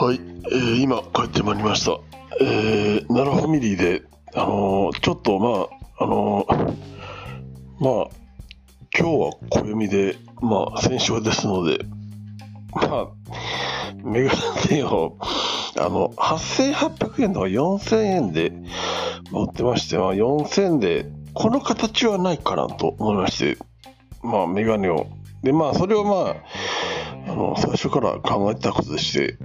はい。え、今、帰ってまいりました。えー、奈良ファミリーで、あのーちょっとまあ、あのーまあ、今日は暦で、まあ、戦勝ですので、まあ、メガネを、あの、8800円とか4000円で売ってまして、まあ、4000円で、この形はないかなと思いまして、まあ、メガネを。で、まあ、それをまあ、あの、最初から考えてたことでして、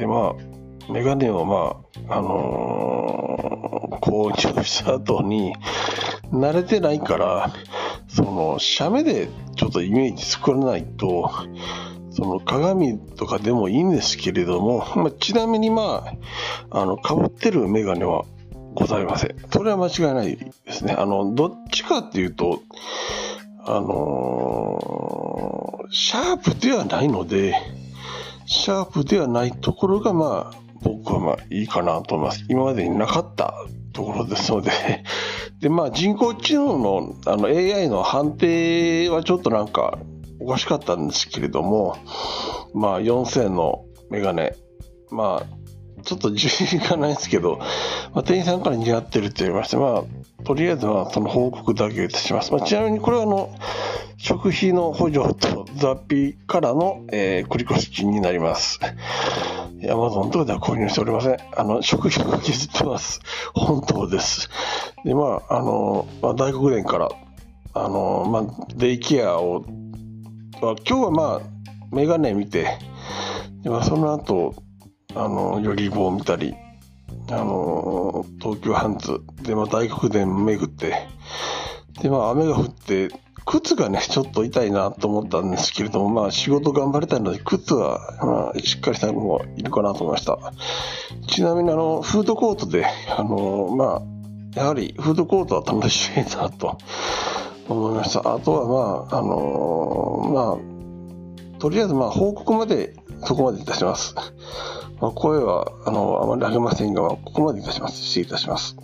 で、まあ、メガネをまあ、あのー購入した後に、慣れてないから、その、写メでちょっとイメージ作らないと、その鏡とかでもいいんですけれども、まあ、ちなみにまあ、あの、被ってるメガネはございません。それは間違いないですね。あの、どっちかっていうと、あのーシャープではないので、シャープではないところがまあ、僕はまあいいかなと思います。今までになかったところですので。で、まあ人工知能のあの AI の判定はちょっとなんかおかしかったんですけれども、まあ4000のメガネ、まあちょっと自信がないですけど、まあ、店員さんから似合ってるって言われまして、まあとりあえずはその報告だけいたします。まあ、ちなみにこれはあの、食費の補助と雑費からの、えー繰越金になります。アマゾンとかでは購入しておりません。あの、食費を削ってます。本当です。で、まあ、あの、まあ、大黒伝から、あの、まあ、デイケアを、まあ今日はまあ、メガネ見て、でまあ、その後、あの、ヨギボを見たり、あの、東急ハンズで、まあ、大黒伝巡って、で、まあ、雨が降って、靴がね、ちょっと痛いなと思ったんですけれども、まあ、仕事頑張りたいので、靴は、まあ、しっかりしたのがいるかなと思いました。ちなみに、あの、フードコートで、あの、まあ、やはり、フードコートは楽しいなと 思いました。あとは、まあ、あの、まあ、とりあえず、まあ、報告まで、そこまでいたします。まあ、声は、あの、あまり上げませんが、ここまでいたします。失礼いたします。